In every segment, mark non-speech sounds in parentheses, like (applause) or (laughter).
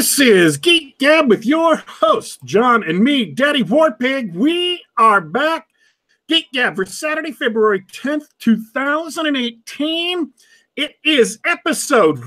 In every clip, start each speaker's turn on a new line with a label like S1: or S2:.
S1: This is Geek Gab with your host, John, and me, Daddy Warpig. We are back. Geek Gab for Saturday, February 10th, 2018. It is episode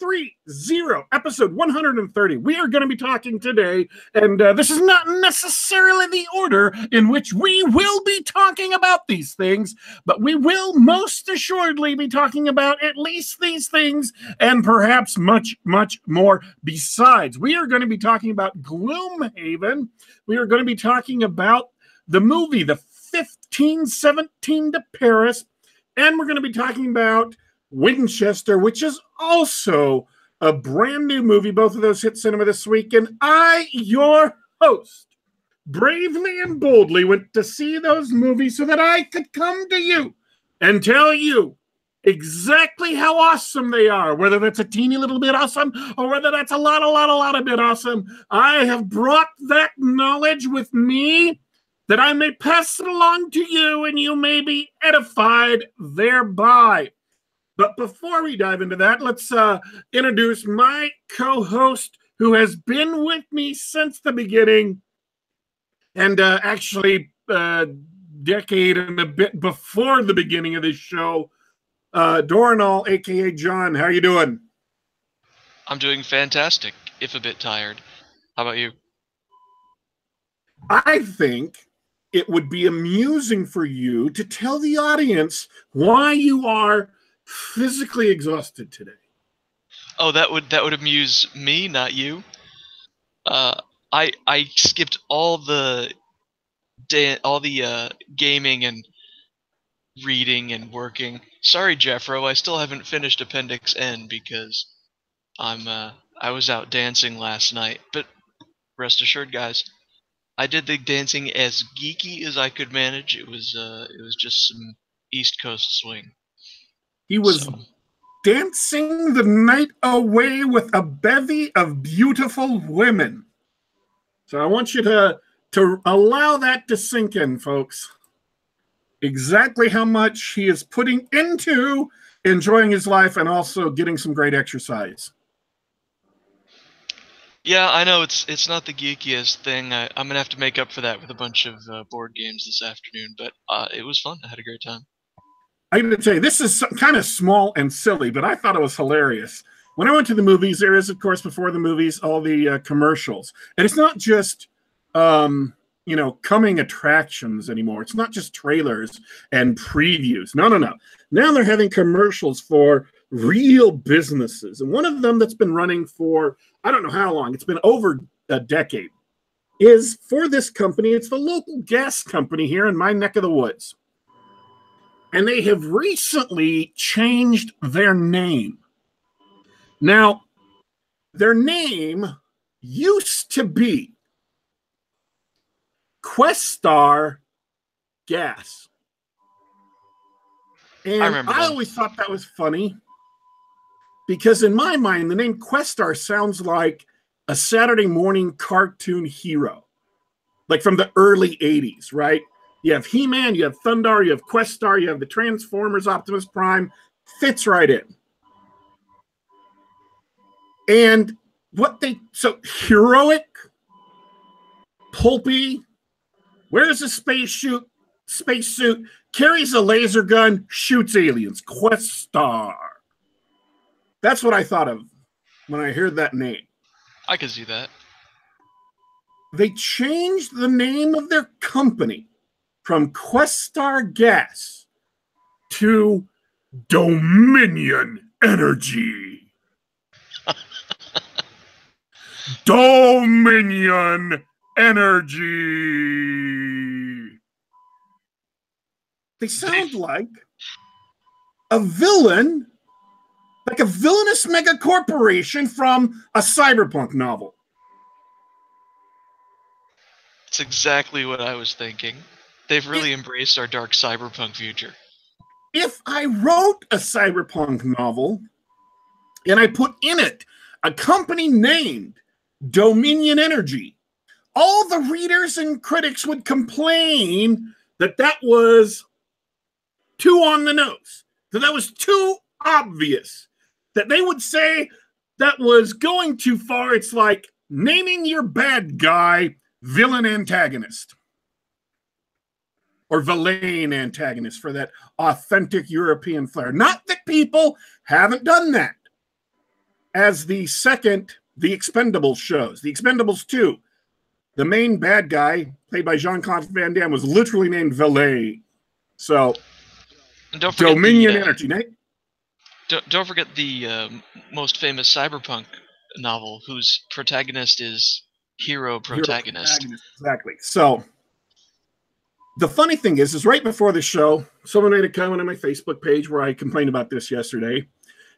S1: 130, episode 130. We are going to be talking today, and uh, this is not necessarily the order in which we will be talking about these things, but we will most assuredly be talking about at least these things and perhaps much, much more besides. We are going to be talking about Gloomhaven. We are going to be talking about the movie, The 1517 to Paris, and we're going to be talking about Winchester, which is also a brand new movie. Both of those hit cinema this week. And I, your host, bravely and boldly went to see those movies so that I could come to you and tell you exactly how awesome they are, whether that's a teeny little bit awesome or whether that's a lot, a lot, a lot of bit awesome. I have brought that knowledge with me that I may pass it along to you and you may be edified thereby. But before we dive into that, let's uh, introduce my co host who has been with me since the beginning and uh, actually a uh, decade and a bit before the beginning of this show. Uh, Dornall, aka John, how are you doing?
S2: I'm doing fantastic, if a bit tired. How about you?
S1: I think it would be amusing for you to tell the audience why you are physically exhausted today.
S2: Oh, that would that would amuse me, not you. Uh, I I skipped all the day, all the uh, gaming and reading and working. Sorry, Jeffro, I still haven't finished Appendix N because I'm uh, I was out dancing last night. But rest assured, guys, I did the dancing as geeky as I could manage. It was uh, it was just some East Coast swing.
S1: He was so. dancing the night away with a bevy of beautiful women. So I want you to to allow that to sink in, folks. Exactly how much he is putting into enjoying his life and also getting some great exercise.
S2: Yeah, I know it's it's not the geekiest thing. I, am gonna have to make up for that with a bunch of uh, board games this afternoon, but uh, it was fun. I had a great time.
S1: I got to tell you, this is kind of small and silly, but I thought it was hilarious. When I went to the movies, there is, of course, before the movies, all the uh, commercials, and it's not just, um, you know, coming attractions anymore. It's not just trailers and previews. No, no, no. Now they're having commercials for real businesses, and one of them that's been running for I don't know how long. It's been over a decade. Is for this company. It's the local gas company here in my neck of the woods and they have recently changed their name. Now, their name used to be Questar Gas. And I, I always thought that was funny because, in my mind, the name Questar sounds like a Saturday morning cartoon hero, like from the early 80s, right? You have He Man, you have Thundarr, you have Questar, you have the Transformers, Optimus Prime. Fits right in. And what they so heroic, pulpy, wears a spacesuit, spacesuit, carries a laser gun, shoots aliens. Questar. That's what I thought of when I heard that name.
S2: I can see that.
S1: They changed the name of their company from Questar Gas to Dominion Energy. (laughs) Dominion Energy. They sound like a villain, like a villainous mega corporation from a cyberpunk novel.
S2: That's exactly what I was thinking. They've really embraced our dark cyberpunk future.
S1: If I wrote a cyberpunk novel and I put in it a company named Dominion Energy, all the readers and critics would complain that that was too on the nose, that that was too obvious, that they would say that was going too far. It's like naming your bad guy villain antagonist or villain antagonist for that authentic European flair. Not that people haven't done that. As the second, The Expendables shows, The Expendables 2, the main bad guy, played by Jean Claude Van Damme, was literally named Villain. So, Dominion the, uh, Energy, Nate.
S2: Don't, don't forget the uh, most famous cyberpunk novel, whose protagonist is Hiro Protagonist. Hiro Protagonist.
S1: Exactly. So, the funny thing is, is right before the show, someone made a comment on my Facebook page where I complained about this yesterday,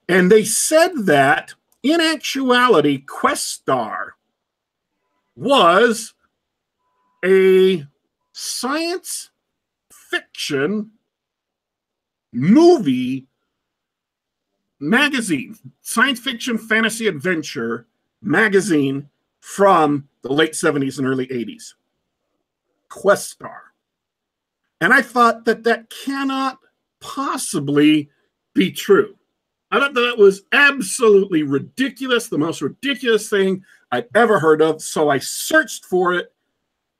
S1: and they said that in actuality, Questar was a science fiction movie magazine, science fiction fantasy adventure magazine from the late 70s and early 80s. Questar. And I thought that that cannot possibly be true. I thought that was absolutely ridiculous, the most ridiculous thing I'd ever heard of. So I searched for it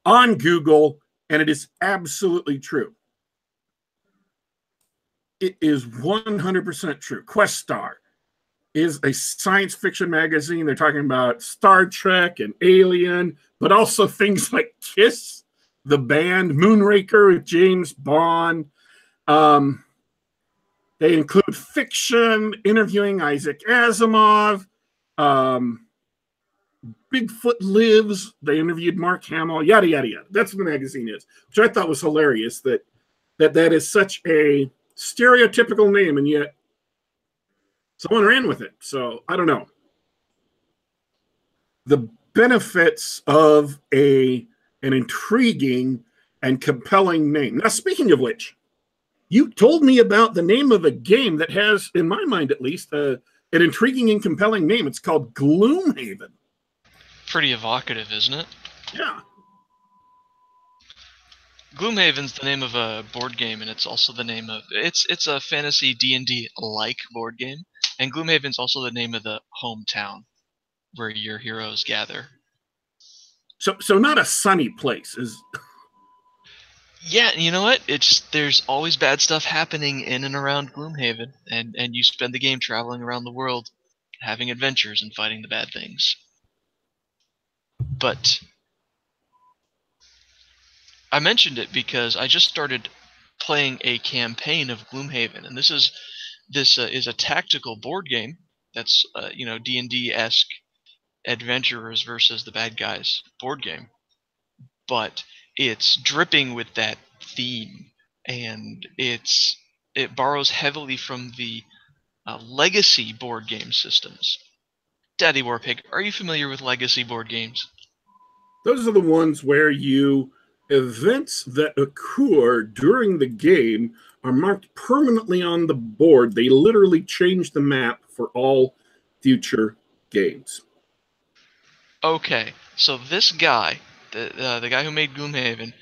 S1: on Google, and it is absolutely true. It is 100% true. Questar is a science fiction magazine. They're talking about Star Trek and Alien, but also things like Kiss the band Moonraker with James Bond. Um, they include fiction, interviewing Isaac Asimov. Um, Bigfoot Lives. They interviewed Mark Hamill. Yada yada yada. That's what the magazine is, which I thought was hilarious. That that that is such a stereotypical name, and yet someone ran with it. So I don't know. The benefits of a an intriguing and compelling name. Now, speaking of which, you told me about the name of a game that has, in my mind at least, uh, an intriguing and compelling name. It's called Gloomhaven.
S2: Pretty evocative, isn't it?
S1: Yeah.
S2: Gloomhaven's the name of a board game, and it's also the name of it's it's a fantasy D and D like board game, and Gloomhaven's also the name of the hometown where your heroes gather.
S1: So so not a sunny place is. (laughs)
S2: Yeah, you know what? It's there's always bad stuff happening in and around Gloomhaven, and and you spend the game traveling around the world, having adventures and fighting the bad things. But I mentioned it because I just started playing a campaign of Gloomhaven, and this is this uh, is a tactical board game that's uh, you know D and D esque adventurers versus the bad guys board game, but it's dripping with that theme, and it's it borrows heavily from the uh, legacy board game systems. Daddy Warpig, are you familiar with legacy board games?
S1: Those are the ones where you events that occur during the game are marked permanently on the board. They literally change the map for all future games.
S2: Okay, so this guy, the uh, the guy who made Gloomhaven,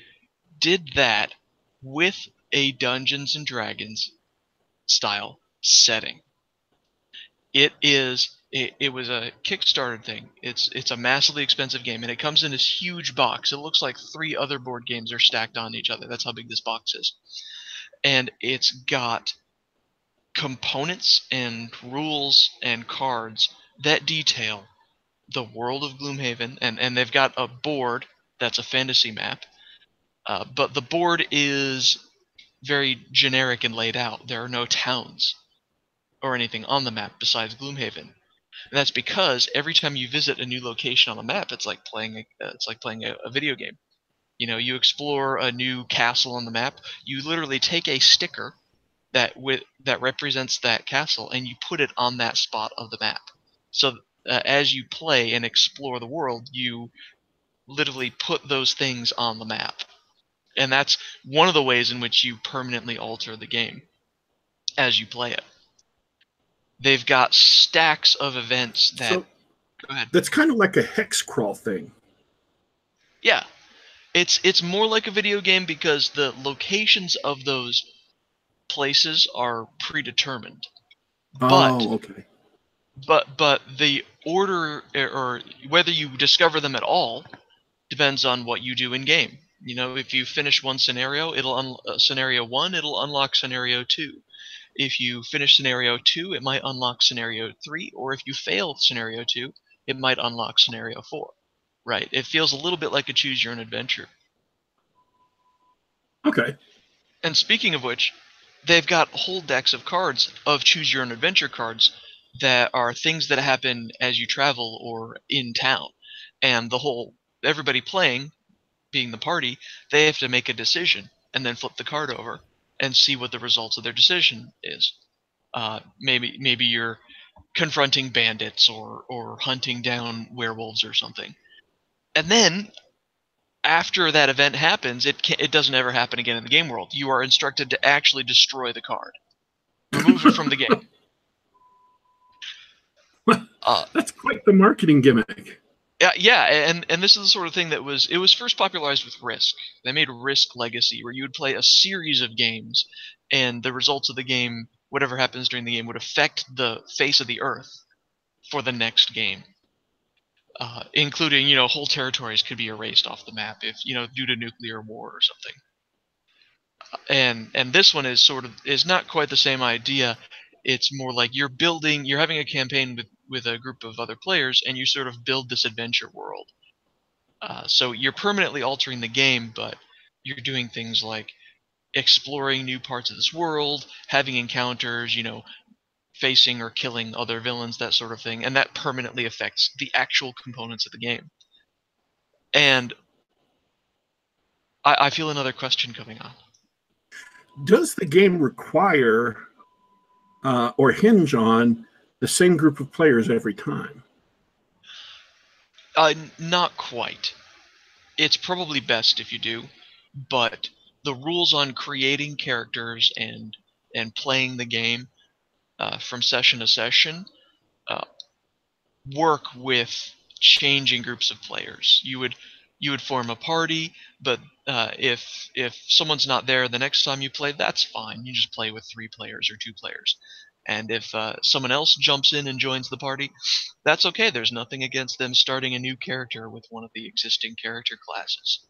S2: did that with a Dungeons and Dragons style setting. It is it, it was a Kickstarter thing. It's it's a massively expensive game, and it comes in this huge box. It looks like three other board games are stacked on each other. That's how big this box is, and it's got components and rules and cards that detail the world of Gloomhaven, and, and they've got a board that's a fantasy map. Uh, but the board is very generic and laid out. There are no towns or anything on the map besides Gloomhaven. And that's because every time you visit a new location on the map, it's like playing a, uh, it's like playing a, a video game. You know, you explore a new castle on the map. You literally take a sticker that with that represents that castle and you put it on that spot of the map. So uh, as you play and explore the world, you literally put those things on the map. And that's one of the ways in which you permanently alter the game as you play it. They've got stacks of events that. So,
S1: go ahead. That's kind of like a hex crawl thing.
S2: Yeah, it's it's more like a video game because the locations of those places are predetermined.
S1: Oh, but, okay
S2: but but the order er, or whether you discover them at all depends on what you do in game. You know, if you finish one scenario, it'll uh, scenario one, it'll unlock scenario two. If you finish scenario two, it might unlock scenario three, or if you fail scenario two, it might unlock scenario four. Right? It feels a little bit like a choose your own adventure.
S1: Okay.
S2: And speaking of which, they've got whole decks of cards of choose your own adventure cards that are things that happen as you travel or in town. And the whole everybody playing, being the party, they have to make a decision and then flip the card over and see what the results of their decision is. Uh, maybe maybe you're confronting bandits or or hunting down werewolves or something. And then after that event happens, it can, it doesn't ever happen again in the game world. You are instructed to actually destroy the card, remove it from the game.
S1: Uh, That's quite the marketing gimmick.
S2: Yeah, yeah, and and this is the sort of thing that was it was first popularized with Risk. They made Risk Legacy, where you would play a series of games, and the results of the game, whatever happens during the game, would affect the face of the Earth for the next game. Uh, including, you know, whole territories could be erased off the map if, you know, due to nuclear war or something. And and this one is sort of is not quite the same idea. It's more like you're building, you're having a campaign with with a group of other players, and you sort of build this adventure world. Uh, so you're permanently altering the game, but you're doing things like exploring new parts of this world, having encounters, you know, facing or killing other villains, that sort of thing, and that permanently affects the actual components of the game. And I, I feel another question coming on.
S1: Does the game require uh, or hinge on the same group of players every time?
S2: Uh, not quite. It's probably best if you do, but the rules on creating characters and and playing the game uh, from session to session uh, work with changing groups of players. You would you would form a party, but uh, if if someone's not there the next time you play, that's fine. You just play with three players or two players. And if uh, someone else jumps in and joins the party, that's okay. There's nothing against them starting a new character with one of the existing character classes.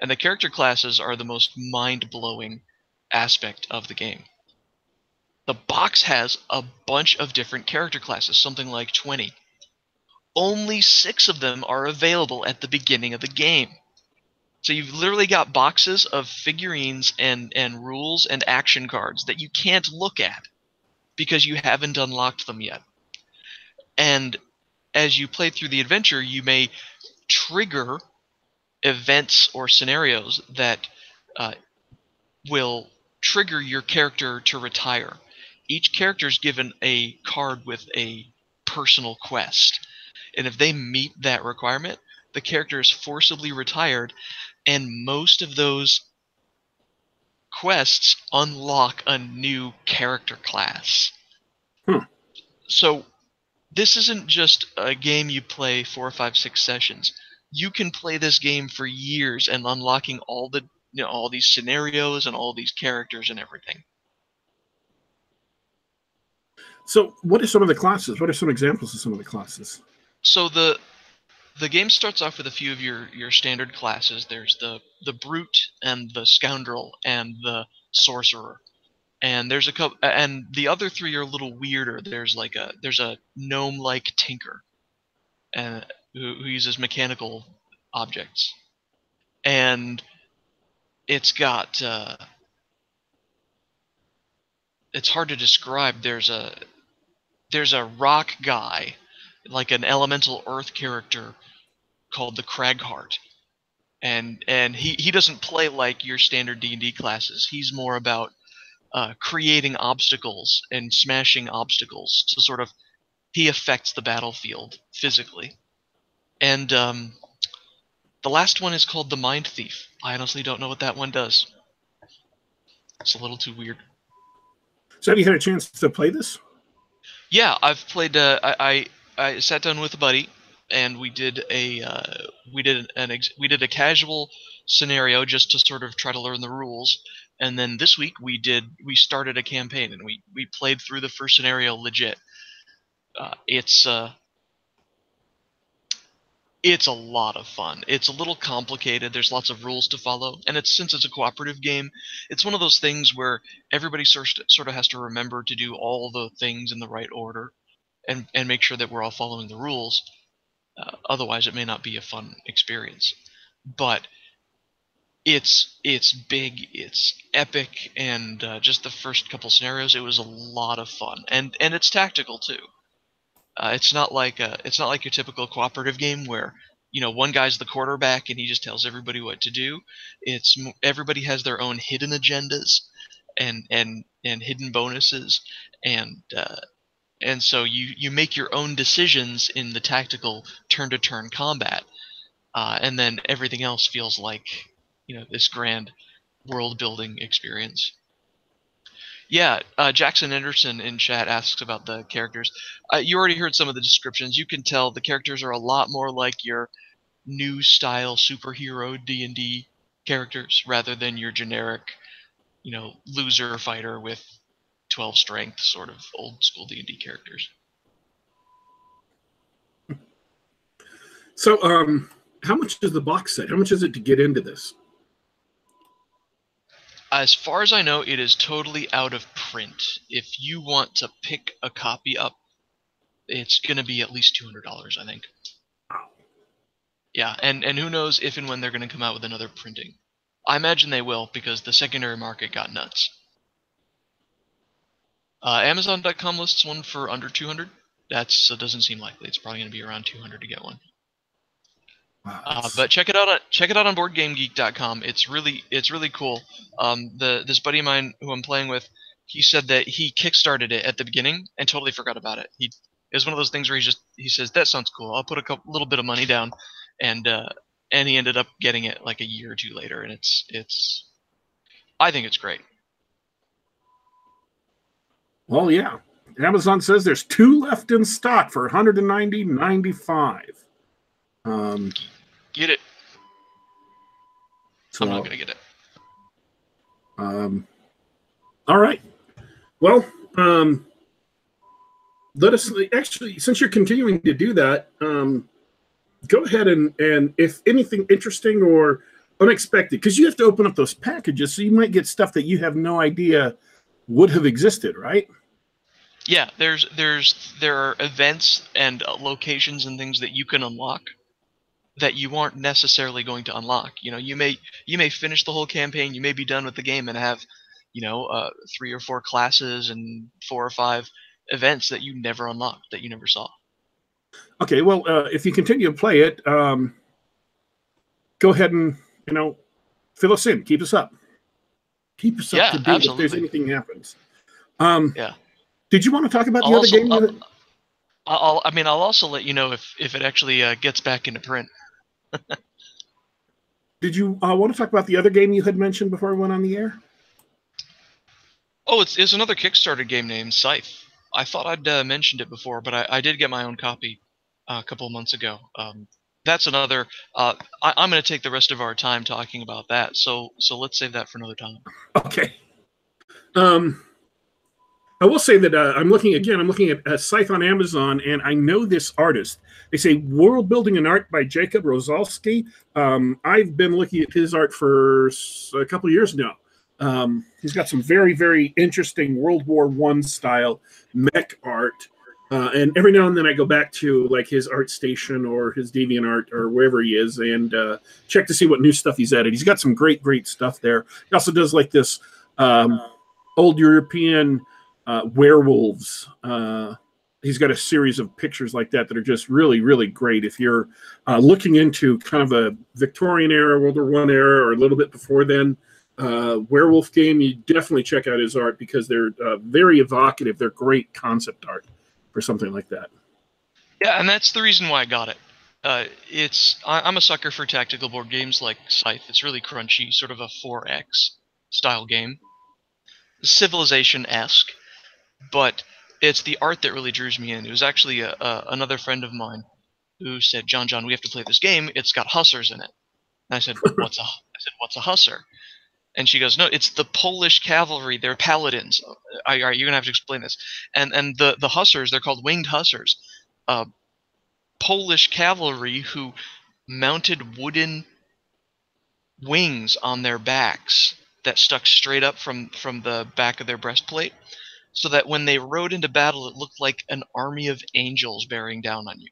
S2: And the character classes are the most mind blowing aspect of the game. The box has a bunch of different character classes, something like 20. Only six of them are available at the beginning of the game. So you've literally got boxes of figurines and, and rules and action cards that you can't look at because you haven't unlocked them yet. And as you play through the adventure, you may trigger events or scenarios that uh, will trigger your character to retire. Each character is given a card with a personal quest. And if they meet that requirement, the character is forcibly retired, and most of those quests unlock a new character class.
S1: Hmm.
S2: So this isn't just a game you play four or five, six sessions. You can play this game for years and unlocking all the you know all these scenarios and all these characters and everything.
S1: So, what are some of the classes? What are some examples of some of the classes?
S2: So the the game starts off with a few of your your standard classes. There's the the brute and the scoundrel and the sorcerer, and there's a couple. And the other three are a little weirder. There's like a there's a gnome like tinker, and who, who uses mechanical objects, and it's got. Uh, it's hard to describe. There's a there's a rock guy, like an elemental earth character called the Cragheart. And and he, he doesn't play like your standard D and D classes. He's more about uh, creating obstacles and smashing obstacles to sort of he affects the battlefield physically. And um, the last one is called the Mind Thief. I honestly don't know what that one does. It's a little too weird.
S1: So, have you had a chance to play this?
S2: Yeah, I've played. Uh, I, I I sat down with a buddy, and we did a uh, we did an ex- we did a casual scenario just to sort of try to learn the rules. And then this week we did we started a campaign and we we played through the first scenario legit. Uh, it's uh, it's a lot of fun. It's a little complicated. There's lots of rules to follow, and it's since it's a cooperative game, it's one of those things where everybody sort of has to remember to do all the things in the right order, and and make sure that we're all following the rules. Uh, otherwise, it may not be a fun experience. But it's it's big, it's epic, and uh, just the first couple scenarios, it was a lot of fun, and and it's tactical too. Uh, it's not like a, it's not like your typical cooperative game where you know one guy's the quarterback and he just tells everybody what to do. It's everybody has their own hidden agendas and and and hidden bonuses and uh, and so you you make your own decisions in the tactical turn to turn combat, uh, and then everything else feels like you know this grand world building experience. Yeah, uh, Jackson Anderson in chat asks about the characters. Uh, you already heard some of the descriptions. You can tell the characters are a lot more like your new style superhero D and D characters rather than your generic, you know, loser fighter with 12 strength sort of old school D and D characters.
S1: So, um, how much is the box set? How much is it to get into this?
S2: As far as I know, it is totally out of print. If you want to pick a copy up, it's going to be at least two hundred dollars, I think. Wow. Yeah, and and who knows if and when they're going to come out with another printing. I imagine they will because the secondary market got nuts. Uh, Amazon.com lists one for under 200. That's that doesn't seem likely. It's probably going to be around 200 to get one. Wow, uh, but check it out. On, check it out on BoardGameGeek.com. It's really it's really cool. Um, the this buddy of mine who I'm playing with, he said that he kickstarted it at the beginning and totally forgot about it. He it was one of those things where he just he says that sounds cool. I'll put a couple, little bit of money down, and uh, and he ended up getting it like a year or two later, and it's it's I think it's great.
S1: Well, yeah. Amazon says there's two left in stock for 190.95. Um,
S2: get it. So, I'm not gonna get it.
S1: Um, all right. Well, um, let us actually, since you're continuing to do that, um, go ahead and and if anything interesting or unexpected, because you have to open up those packages, so you might get stuff that you have no idea would have existed, right?
S2: Yeah, there's there's there are events and locations and things that you can unlock that you aren't necessarily going to unlock. You know, you may you may finish the whole campaign, you may be done with the game and have, you know, uh, three or four classes and four or five events that you never unlocked that you never saw.
S1: Okay, well, uh, if you continue to play it, um, go ahead and you know fill us in, keep us up, keep us
S2: yeah,
S1: up to
S2: date
S1: if there's anything happens. Um,
S2: yeah.
S1: Did you want to talk about the I'll other also, game?
S2: I'll, I'll, i mean, I'll also let you know if if it actually uh, gets back into print. (laughs)
S1: Did you uh, want to talk about the other game you had mentioned before we went on the air?
S2: Oh, it's, it's another Kickstarter game named Scythe. I thought I'd uh, mentioned it before, but I, I did get my own copy uh, a couple of months ago. Um, that's another. Uh, I, am going to take the rest of our time talking about that. So so let's save that for another time.
S1: Okay. Um, I will say that uh, I'm looking again. I'm looking at a site on Amazon, and I know this artist. They say World Building and Art by Jakub Rozalski. Um, I've been looking at his art for a couple years now. Um, he's got some very, very interesting World War One style mech art. Uh, and every now and then I go back to like his ArtStation or his DeviantArt or wherever he is and uh, check to see what new stuff he's added. He's got some great, great stuff there. He also does like this um, old European uh, werewolves. Uh, he's got a series of pictures like that that are just really, really great. If you're uh, looking into kind of a Victorian era, World War One era, or a little bit before then, uh, werewolf game, you definitely check out his art because they're uh, very evocative. They're great concept art for something like that.
S2: Yeah, and that's the reason why I got it. Uh, it's I, am a sucker for tactical board games like Scythe. It's really crunchy, sort of a 4X style game, civilization esque but it's the art that really drew me in. It was actually a, a, another friend of mine who said, "John, John, we have to play this game. It's got hussars in it." And I said, (laughs) "What's a?" I said, "What's a hussar?" And she goes, "No, it's the Polish cavalry. They're paladins. All right, you're gonna have to explain this." And and the the hussars, they're called winged hussars, uh, Polish cavalry who mounted wooden wings on their backs that stuck straight up from from the back of their breastplate, so that when they rode into battle, it looked like an army of angels bearing down on you.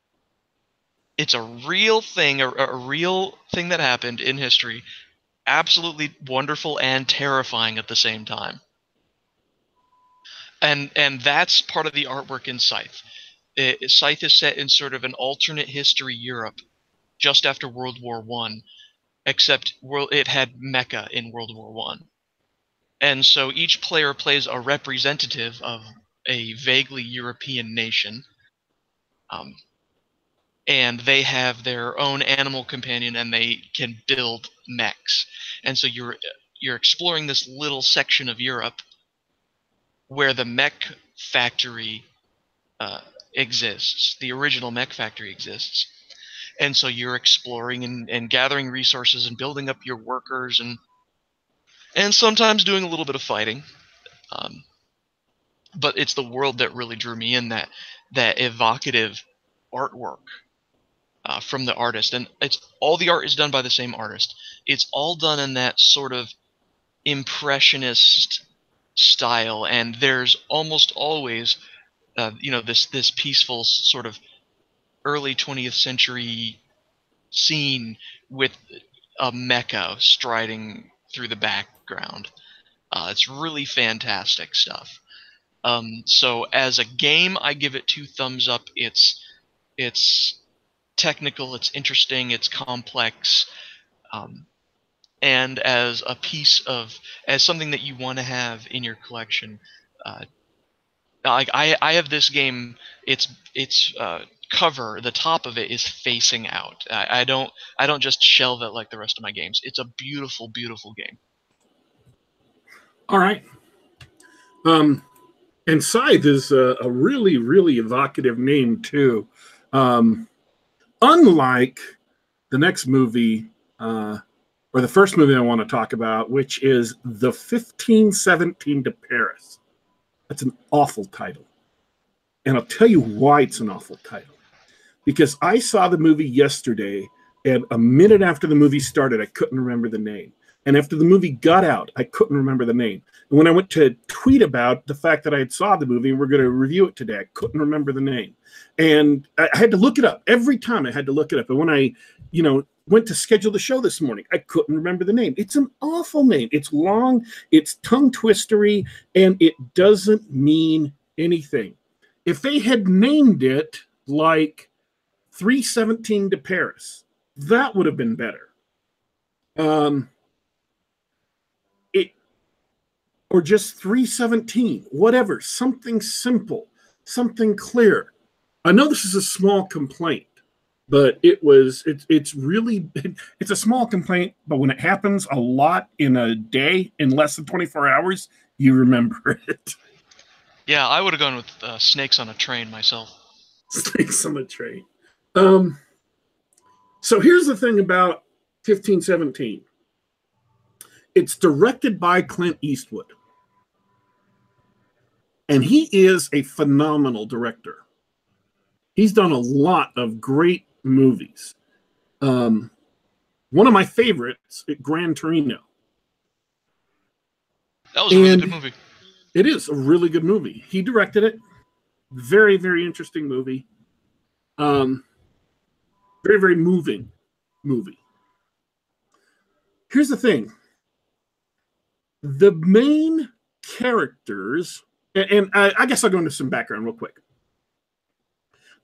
S2: It's a real thing, a, a real thing that happened in history absolutely wonderful and terrifying at the same time. And and that's part of the artwork in Scythe. It, Scythe is set in sort of an alternate history Europe, just after World War One, except world it had mecha in World War One, and so each player plays a representative of a vaguely European nation. Um, and they have their own animal companion and they can build mechs and so you're you're exploring this little section of Europe where the mech factory uh, exists, the original mech factory exists, and so you're exploring and, and gathering resources and building up your workers and and sometimes doing a little bit of fighting. Um, but it's the world that really drew me in that that evocative artwork uh, from the artist, and it's all the art is done by the same artist. It's all done in that sort of impressionist style, and there's almost always, uh, you know, this this peaceful sort of early 20th century scene with a mecha striding through the background. Uh, it's really fantastic stuff. Um, so as a game, I give it two thumbs up. It's it's technical, it's interesting, it's complex, um, and as a piece of as something that you want to have in your collection. Uh, like I, I have this game. It's it's uh, cover. The top of it is facing out. I, I don't I don't just shelve it like the rest of my games. It's a beautiful, beautiful game.
S1: All right. Um, and Scythe is a, a really, really evocative name too. Um, unlike the next movie, uh, or the first movie I want to talk about, which is The 1517 to Paris. That's an awful title. And I'll tell you why it's an awful title. Because I saw the movie yesterday, and a minute after the movie started, I couldn't remember the name. And after the movie got out, I couldn't remember the name. And when I went to tweet about the fact that I had saw the movie and we're going to review it today, I couldn't remember the name. And I had to look it up every time. I had to look it up. And when I, you know, went to schedule the show this morning, I couldn't remember the name. It's an awful name. It's long, it's tongue twistery, and it doesn't mean anything. If they had named it like 317 to Paris, that would have been better. Um, it or just 317, whatever, something simple, something clear. I know this is a small complaint, but it was it's it's really (laughs) it's a small complaint, but when it happens a lot in a day in less than 24 hours, you remember (laughs) it.
S2: Yeah, I would have gone with uh, snakes on a train myself.
S1: Snakes on a train. Um so here's the thing about 1517. It's directed by Clint Eastwood and he is a phenomenal director. He's done a lot of great movies. Um, one of my favorites, Gran Torino.
S2: That was a really good movie.
S1: It is a really good movie. He directed it. Very, very interesting movie. Um, very, very moving movie. Here's the thing the main characters and, and I, I guess I'll go into some background real quick.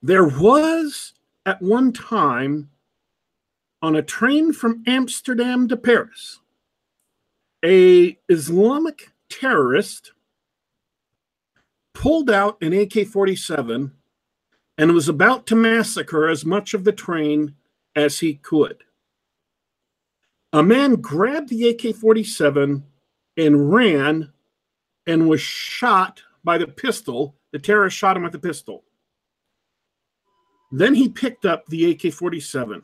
S1: There was at one time on a train from Amsterdam to Paris a Islamic terrorist pulled out an AK-47 and was about to massacre as much of the train as he could. A man grabbed the AK-47 and ran and was shot by the pistol. The terrorist shot him with the pistol. Then he picked up the AK 47.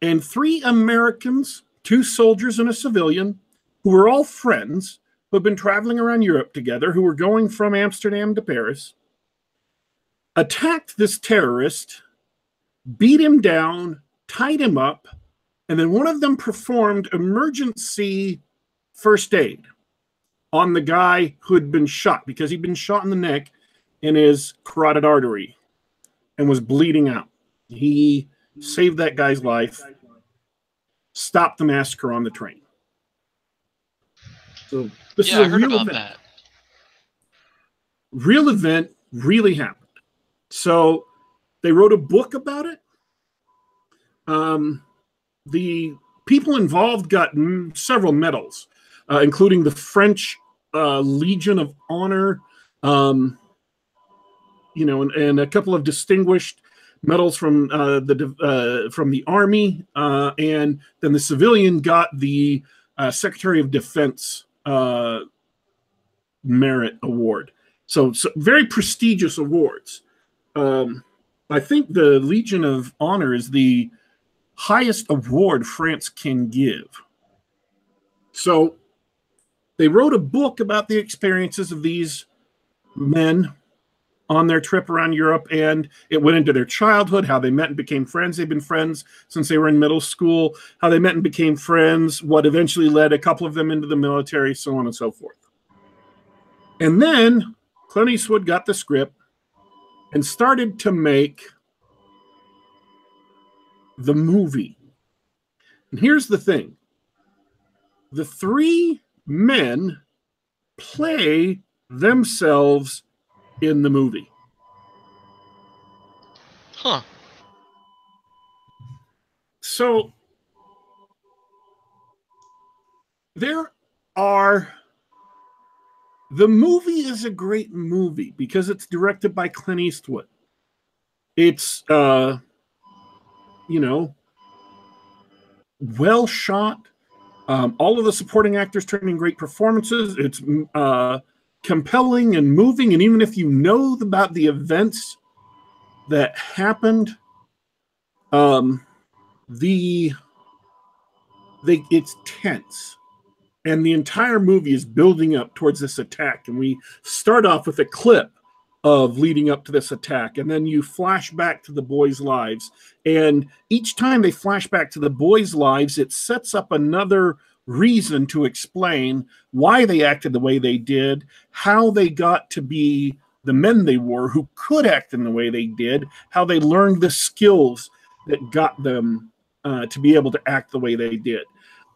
S1: And three Americans, two soldiers and a civilian, who were all friends, who had been traveling around Europe together, who were going from Amsterdam to Paris, attacked this terrorist, beat him down, tied him up, and then one of them performed emergency first aid on the guy who had been shot because he'd been shot in the neck in his carotid artery and was bleeding out. He saved that guy's life, stopped the massacre on the train. So this
S2: yeah,
S1: is
S2: I
S1: a
S2: heard
S1: real
S2: about
S1: event.
S2: that.
S1: Real event really happened. So they wrote a book about it. Um, the people involved got mm, several medals, uh, including the French uh, Legion of Honor, um, you know, and, and a couple of distinguished medals from uh, the uh, from the army, uh, and then the civilian got the uh, Secretary of Defense Merit Award. So, so very prestigious awards. Um, I think the Legion of Honor is the highest award France can give. So they wrote a book about the experiences of these men on their trip around Europe, and it went into their childhood, how they met and became friends. They've been friends since they were in middle school, how they met and became friends, what eventually led a couple of them into the military, so on and so forth. And then Clint Eastwood got the script and started to make the movie. And here's the thing the three men play themselves in the movie.
S2: Huh.
S1: So there are the movie is a great movie because it's directed by Clint Eastwood. It's uh you know well shot. Um, all of the supporting actors turn in great performances. It's uh compelling and moving and even if you know about the events that happened um the they it's tense and the entire movie is building up towards this attack. And we start off with a clip of leading up to this attack. And then you flash back to the boys lives. And each time they flash back to the boys lives it sets up another reason to explain why they acted the way they did how they got to be the men they were who could act in the way they did how they learned the skills that got them uh, to be able to act the way they did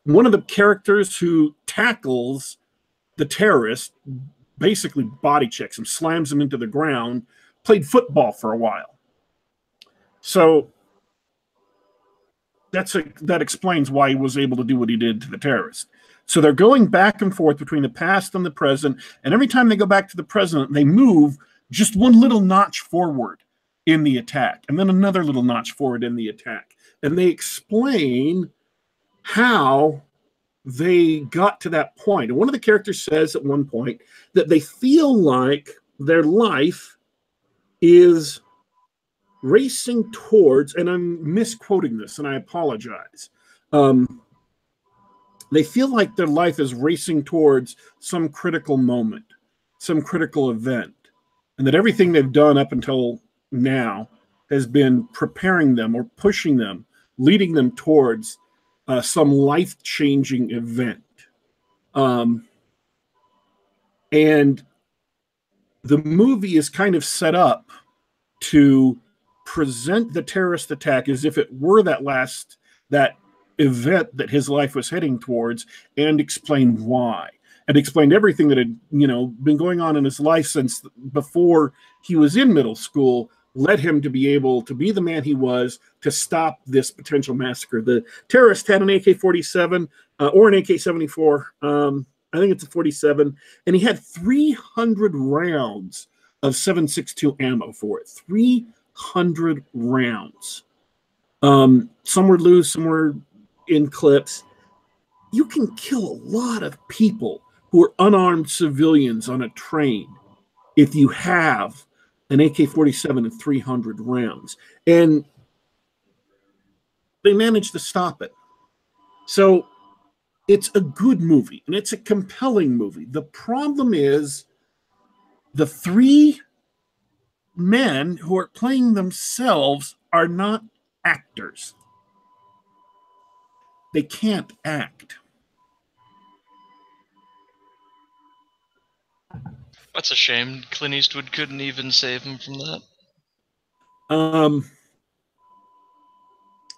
S1: one of the characters who tackles the terrorist basically body checks him, slams him into the ground, played football for a while. So that's a, that explains why he was able to do what he did to the terrorist. So they're going back and forth between the past and the present, and every time they go back to the present, they move just one little notch forward in the attack, and then another little notch forward in the attack, and they explain how they got to that point. And one of the characters says at one point that they feel like their life is racing towards, and I'm misquoting this, and I apologize. Um, they feel like their life is racing towards some critical moment, some critical event, and that everything they've done up until now has been preparing them or pushing them, leading them towards uh, some life changing event. Um, and the movie is kind of set up to present the terrorist attack as if it were that last that event that his life was heading towards and explain why and explained everything that had you know been going on in his life since before he was in middle school led him to be able to be the man he was to stop this potential massacre. The terrorist had an AK 47 uh, or an AK 74. Um, I think it's a 47. And he had 300 rounds of 7.62 ammo for it. 300 rounds. Um, some were loose, some were in clips. You can kill a lot of people who are unarmed civilians on a train if you have an AK 47 and 300 rounds. And they managed to stop it. So it's a good movie and it's a compelling movie. The problem is the three men who are playing themselves are not actors. They can't act.
S2: That's a shame. Clint Eastwood couldn't even save him from that.
S1: Um,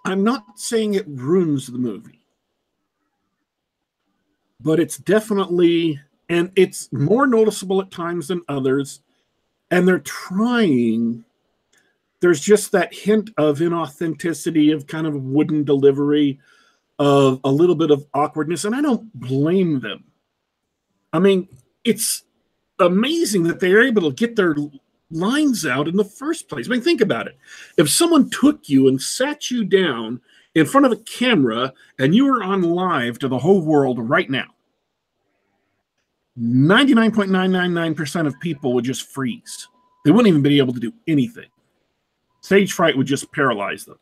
S1: I'm not saying it ruins the movie, but it's definitely, and it's more noticeable at times than others. And they're trying, there's just that hint of inauthenticity, of kind of wooden delivery, of a little bit of awkwardness. And I don't blame them. I mean, it's amazing that they're able to get their lines out in the first place. I mean, think about it. If someone took you and sat you down in front of a camera and you were on live to the whole world right now, 99.999% of people would just freeze. They wouldn't even be able to do anything. Stage fright would just paralyze them.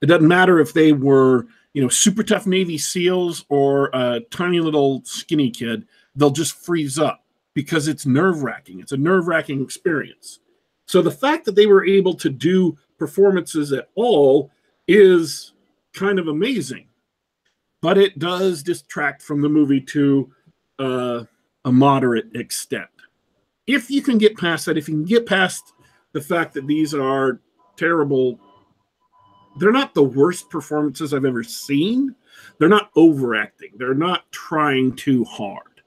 S1: It doesn't matter if they were, you know, super tough Navy SEALs or a tiny little skinny kid, they'll just freeze up because it's nerve wracking. It's a nerve wracking experience. So the fact that they were able to do performances at all is kind of amazing, but it does distract from the movie to uh, a moderate extent. If you can get past that, if you can get past the fact that these are terrible, they're not the worst performances I've ever seen. They're not overacting. They're not trying too hard.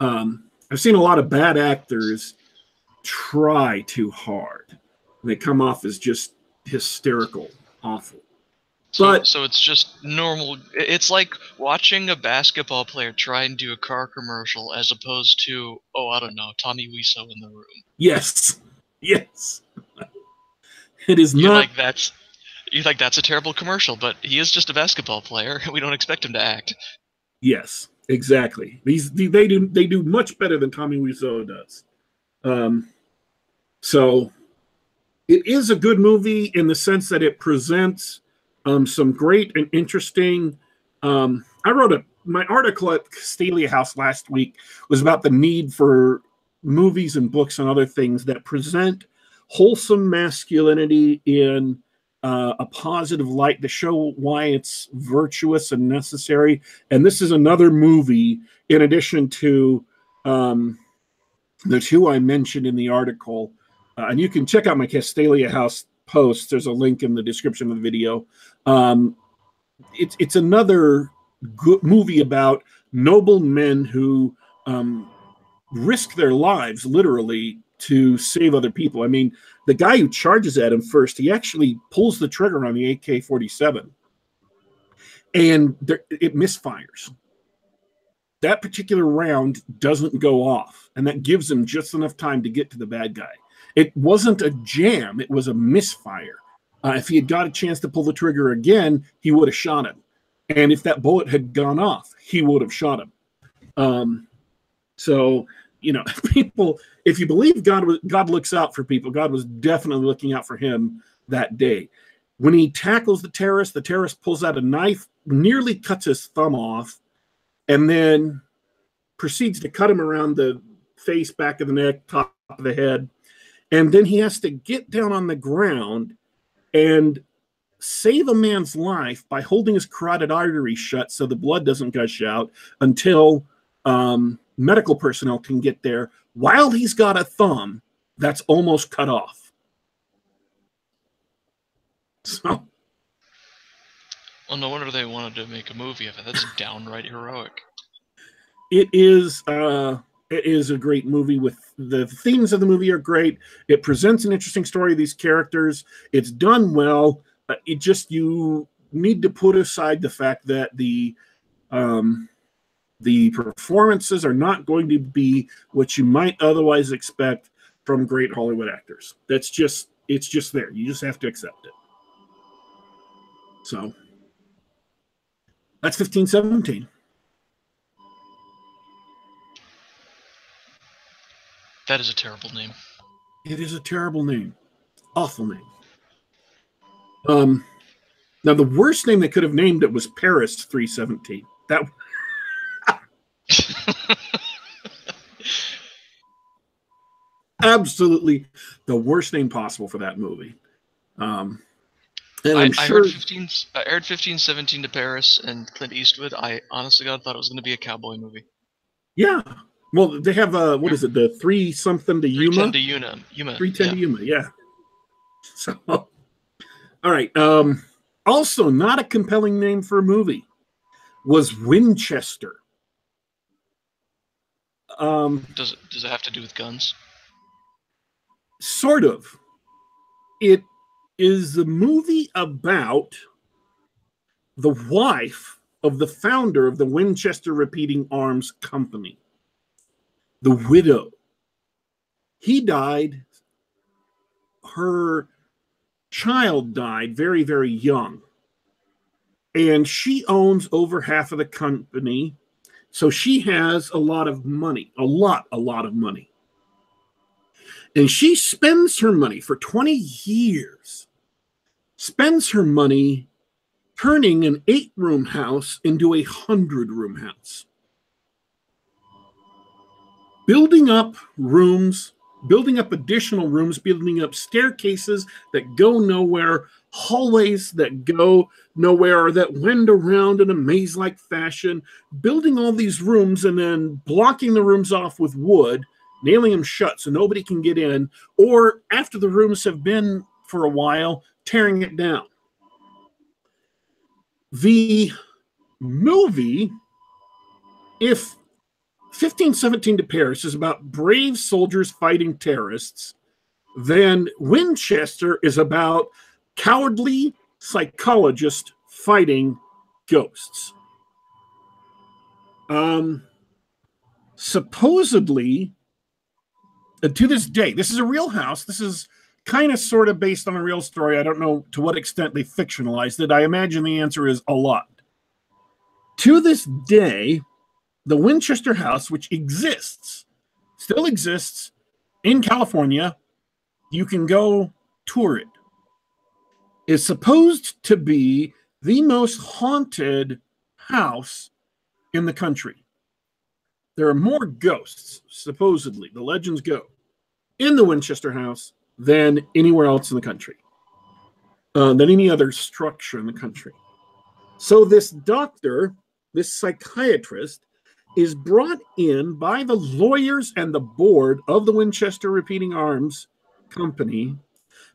S1: Um, I've seen a lot of bad actors try too hard. They come off as just hysterical, awful.
S2: So,
S1: But-
S2: so it's just normal. It's like watching a basketball player try and do a car commercial as opposed to, oh, I don't know, Tommy Wiseau in the room.
S1: Yes, (laughs) yes. (laughs) It is
S2: You're
S1: not.
S2: like that's you're like that's a terrible commercial, but he is just a basketball player. (laughs) We don't expect him to act.
S1: Yes, exactly. These they do they do much better than Tommy Wiseau does. Um, so it is a good movie in the sense that it presents um, some great and interesting. Um, I wrote a my article at Castalia House last week was about the need for movies and books and other things that present wholesome masculinity in uh, a positive light to show why it's virtuous and necessary. And this is another movie, in addition to um, the two I mentioned in the article. Uh, and you can check out my Castalia House post. There's a link in the description of the video. Um, it's it's another good movie about noble men who um, risk their lives literally to save other people. I mean, the guy who charges at him first, he actually pulls the trigger on the AK 47 and there, it misfires. That particular round doesn't go off, and that gives him just enough time to get to the bad guy. It wasn't a jam, it was a misfire. Uh, if he had got a chance to pull the trigger again, he would have shot him. And if that bullet had gone off, he would have shot him. Um, so, you know, (laughs) people, if you believe God God looks out for people, God was definitely looking out for him that day. When he tackles the terrorist, the terrorist pulls out a knife, nearly cuts his thumb off, and then proceeds to cut him around the face, back of the neck, top of the head. And then he has to get down on the ground and save a man's life by holding his carotid artery shut so the blood doesn't gush out until um, medical personnel can get there while he's got a thumb that's almost cut off. (laughs) So,
S2: Well, no wonder they wanted to make a movie of it. That's (laughs) downright heroic.
S1: it is uh it is a great movie with the themes of the movie are great it presents an interesting story of these characters it's done well it just you need to put aside the fact that the um the performances are not going to be what you might otherwise expect from great hollywood actors that's just it's just there you just have to accept it so that's 1517
S2: That is a terrible name.
S1: It is a terrible name. Awful name. Um now the worst name they could have named it was Paris 317. That (laughs) Absolutely the worst name possible for that movie. Um, and
S2: I,
S1: I'm
S2: I
S1: sure.
S2: heard 15, I heard 15, 17 to Paris and Clint Eastwood. I honestly God thought it was going to be a cowboy movie.
S1: Yeah. Well, they have uh, what is it? The three something to Yuma.
S2: 310 to Yuma. Yuma.
S1: Three ten
S2: yeah.
S1: to Yuma. Yeah. (laughs) So, all right. Um, also, not a compelling name for a movie was Winchester. Um,
S2: Does it, does it have to do with guns?
S1: sort of. It is a movie about the wife of the founder of the Winchester Repeating Arms Company, the widow. He died, her child died very, very young. And she owns over half of the company. So she has a lot of money, a lot, a lot of money. And she spends her money for 20 years, spends her money turning an eight room house into a hundred room house. Building up rooms, building up additional rooms, building up staircases that go nowhere, hallways that go nowhere, or that wind around in a maze like fashion, building all these rooms and then blocking the rooms off with wood nailing them shut so nobody can get in, or after the rooms have been for a while, tearing it down. The movie, if 1517 to Paris is about brave soldiers fighting terrorists, then Winchester is about cowardly psychologists fighting ghosts. Um, supposedly, uh, to this day, this is a real house. This is kind of sort of based on a real story. I don't know to what extent they fictionalized it. I imagine the answer is a lot. To this day, the Winchester House, which exists, still exists in California, you can go tour it, is supposed to be the most haunted house in the country. There are more ghosts, supposedly, the legends go, in the Winchester House than anywhere else in the country, uh, than any other structure in the country. So, this doctor, this psychiatrist, is brought in by the lawyers and the board of the Winchester Repeating Arms Company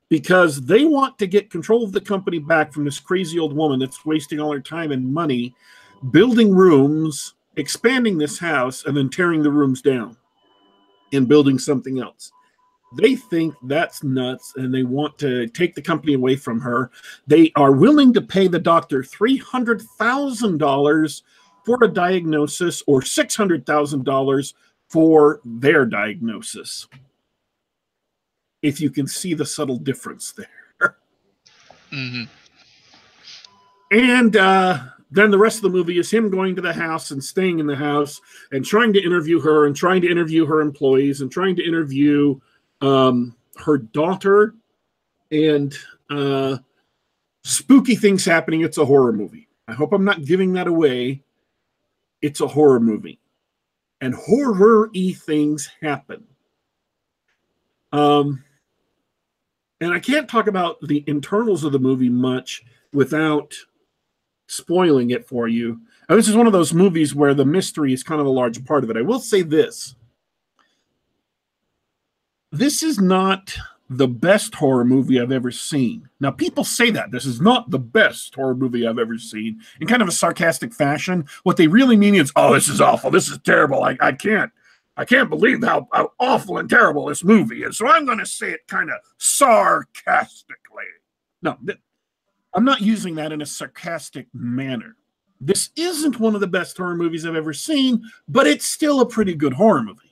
S1: because they want to get control of the company back from this crazy old woman that's wasting all her time and money building rooms expanding this house and then tearing the rooms down and building something else. They think that's nuts and they want to take the company away from her. They are willing to pay the doctor $300,000 for a diagnosis or $600,000 for their diagnosis. If you can see the subtle difference there.
S2: hmm
S1: And uh, then the rest of the movie is him going to the house and staying in the house and trying to interview her and trying to interview her employees and trying to interview um, her daughter and uh, spooky things happening. It's a horror movie. I hope I'm not giving that away. It's a horror movie. And horror y things happen. Um, and I can't talk about the internals of the movie much without spoiling it for you. And this is one of those movies where the mystery is kind of a large part of it. I will say this this is not the best horror movie I've ever seen. Now, people say that this is not the best horror movie I've ever seen in kind of a sarcastic fashion. What they really mean is, oh, this is awful. This is terrible. I, I can't. I can't believe how, how awful and terrible this movie is. So I'm going to say it kind of sarcastically. No, th- I'm not using that in a sarcastic manner. This isn't one of the best horror movies I've ever seen, but it's still a pretty good horror movie.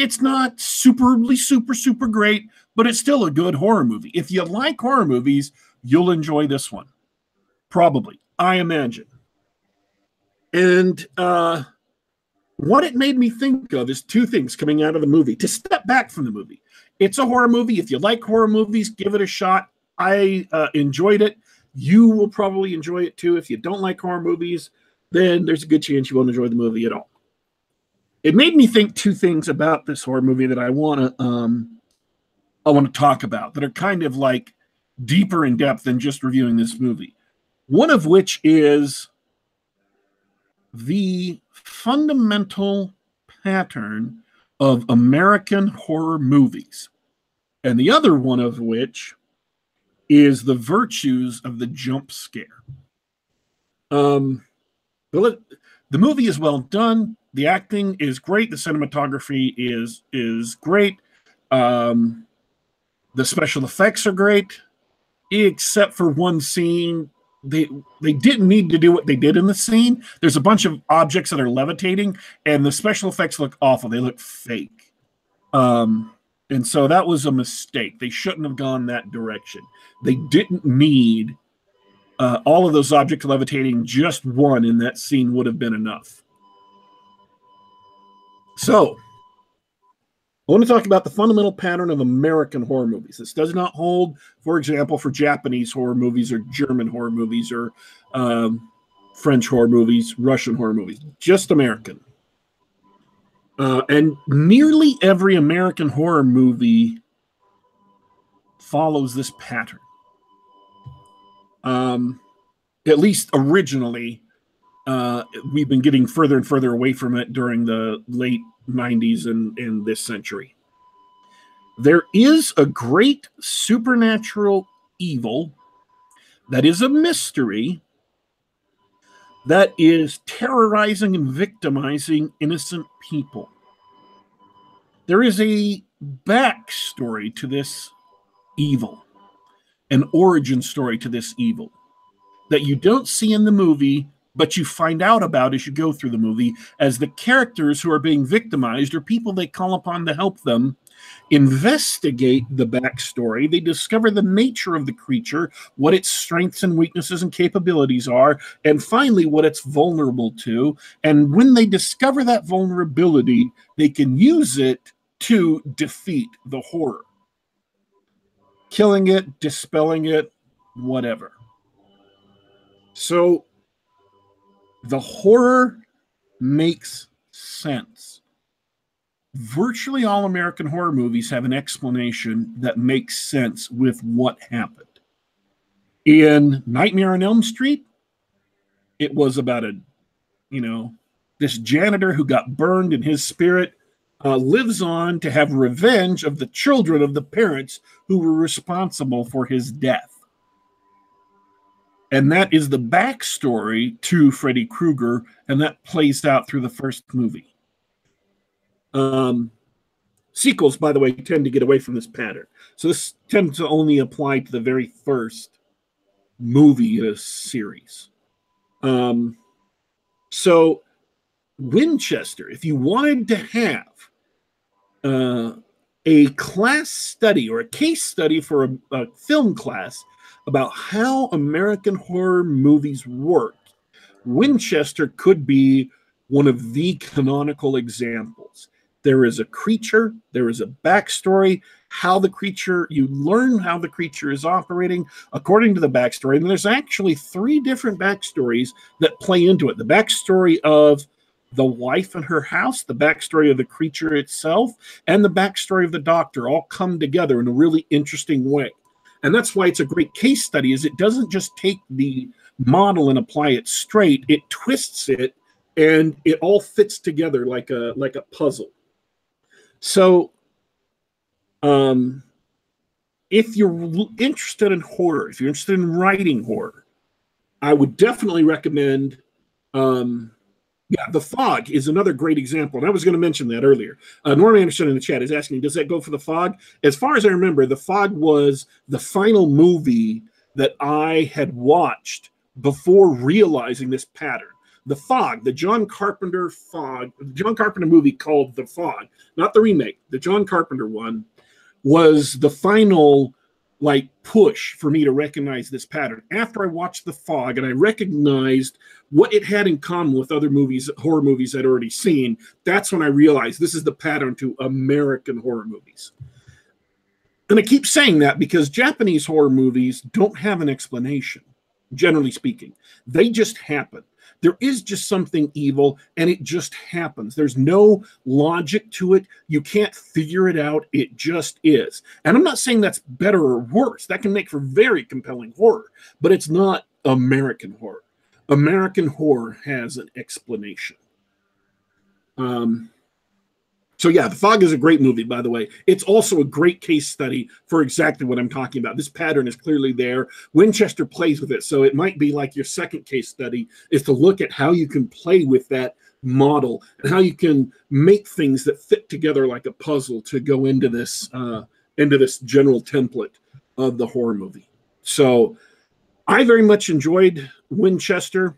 S1: It's not superbly super super great, but it's still a good horror movie. If you like horror movies, you'll enjoy this one. Probably, I imagine. And uh what it made me think of is two things coming out of the movie to step back from the movie. It's a horror movie. If you like horror movies, give it a shot. I uh, enjoyed it. You will probably enjoy it too. If you don't like horror movies, then there's a good chance you won't enjoy the movie at all. It made me think two things about this horror movie that I want to um, I want to talk about that are kind of like deeper in depth than just reviewing this movie. One of which is the fundamental pattern of American horror movies, and the other one of which is the virtues of the jump scare. Um, the, the movie is well done. The acting is great. The cinematography is is great. Um, the special effects are great, except for one scene. They they didn't need to do what they did in the scene. There's a bunch of objects that are levitating, and the special effects look awful. They look fake. Um, and so that was a mistake. They shouldn't have gone that direction. They didn't need uh, all of those objects levitating. Just one in that scene would have been enough. So, I want to talk about the fundamental pattern of American horror movies. This does not hold, for example, for Japanese horror movies or German horror movies or um, French horror movies, Russian horror movies, just American. Uh, and nearly every American horror movie follows this pattern. Um, at least originally, uh, we've been getting further and further away from it during the late 90s and in this century. There is a great supernatural evil that is a mystery that is terrorizing and victimizing innocent people. There is a backstory to this evil, an origin story to this evil that you don't see in the movie but you find out about as you go through the movie as the characters who are being victimized or people they call upon to help them investigate the backstory. They discover the nature of the creature, what its strengths and weaknesses and capabilities are, and finally, what it's vulnerable to. And when they discover that vulnerability, they can use it to defeat the horror, killing it, dispelling it, whatever. So the horror makes sense. Virtually all American horror movies have an explanation that makes sense with what happened. In Nightmare on Elm Street, it was about a, you know, this janitor who got burned and his spirit uh, lives on to have revenge of the children of the parents who were responsible for his death. And that is the backstory to Freddy Krueger, and that plays out through the first movie. Um, sequels, by the way, tend to get away from this pattern. So this tends to only apply to the very first movie in a series. Um, so Winchester, if you wanted to have uh, a class study or a case study for a, a film class about how American horror movies work, Winchester could be one of the canonical examples. There is a creature, there is a backstory, how the creature, you learn how the creature is operating according to the backstory. And there's actually three different backstories that play into it the backstory of the wife and her house, the backstory of the creature itself, and the backstory of the doctor all come together in a really interesting way and that's why it's a great case study is it doesn't just take the model and apply it straight it twists it and it all fits together like a like a puzzle. So um if you're interested in horror if you're interested in writing horror i would definitely recommend um yeah, the fog is another great example. And I was going to mention that earlier. Uh, Norm Anderson in the chat is asking, does that go for the fog? As far as I remember, the fog was the final movie that I had watched before realizing this pattern. The Fog, the John Carpenter Fog, the John Carpenter movie called The Fog, not the remake, the John Carpenter one, was the final like push for me to recognize this pattern. After I watched The Fog and I recognized what it had in common with other movies, horror movies I'd already seen, that's when I realized this is the pattern to American horror movies. And I keep saying that because Japanese horror movies don't have an explanation, generally speaking. They just happen. There is just something evil and it just happens. There's no logic to it. You can't figure it out. It just is. And I'm not saying that's better or worse. That can make for very compelling horror, but it's not American horror. American horror has an explanation. Um, so yeah, The Fog is a great movie, by the way. It's also a great case study for exactly what I'm talking about. This pattern is clearly there. Winchester plays with it, so it might be like your second case study is to look at how you can play with that model and how you can make things that fit together like a puzzle to go into this uh, into this general template of the horror movie. So I very much enjoyed Winchester.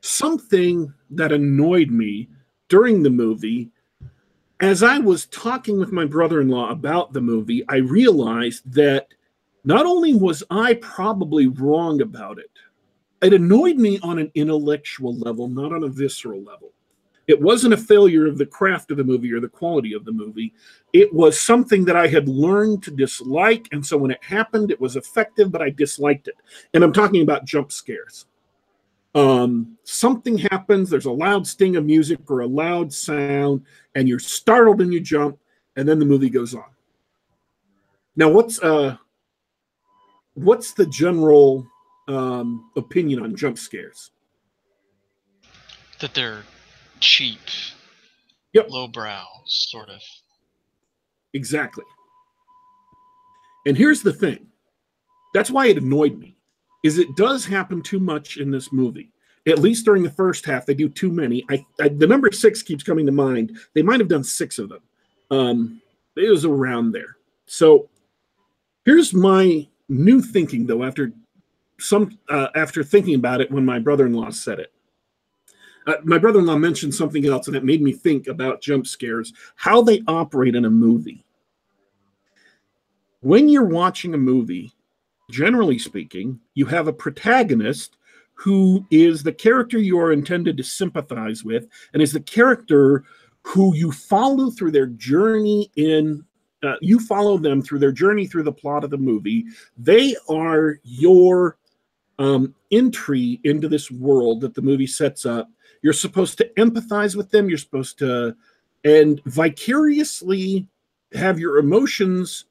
S1: Something that annoyed me during the movie as I was talking with my brother in law about the movie, I realized that not only was I probably wrong about it, it annoyed me on an intellectual level, not on a visceral level. It wasn't a failure of the craft of the movie or the quality of the movie. It was something that I had learned to dislike. And so when it happened, it was effective, but I disliked it. And I'm talking about jump scares um, something happens, there's a loud sting of music or a loud sound, and you're startled and you jump, and then the movie goes on. Now, what's uh, what's the general um, opinion on jump scares?
S2: That they're cheap,
S1: yep,
S2: lowbrow, sort of.
S1: Exactly. And here's the thing. That's why it annoyed me is it does happen too much in this movie. At least during the first half, they do too many. I, I the number six keeps coming to mind. They might have done six of them. Um, it was around there. So here's my new thinking, though. After some, uh, after thinking about it, when my brother-in-law said it, uh, my brother-in-law mentioned something else, and it made me think about jump scares, how they operate in a movie. When you're watching a movie, generally speaking, you have a protagonist who is the character you are intended to sympathize with and is the character who you follow through their journey in uh, you follow them through their journey through the plot of the movie. They are your um, entry into this world that the movie sets up. You're supposed to empathize with them. You're supposed to and vicariously have your emotions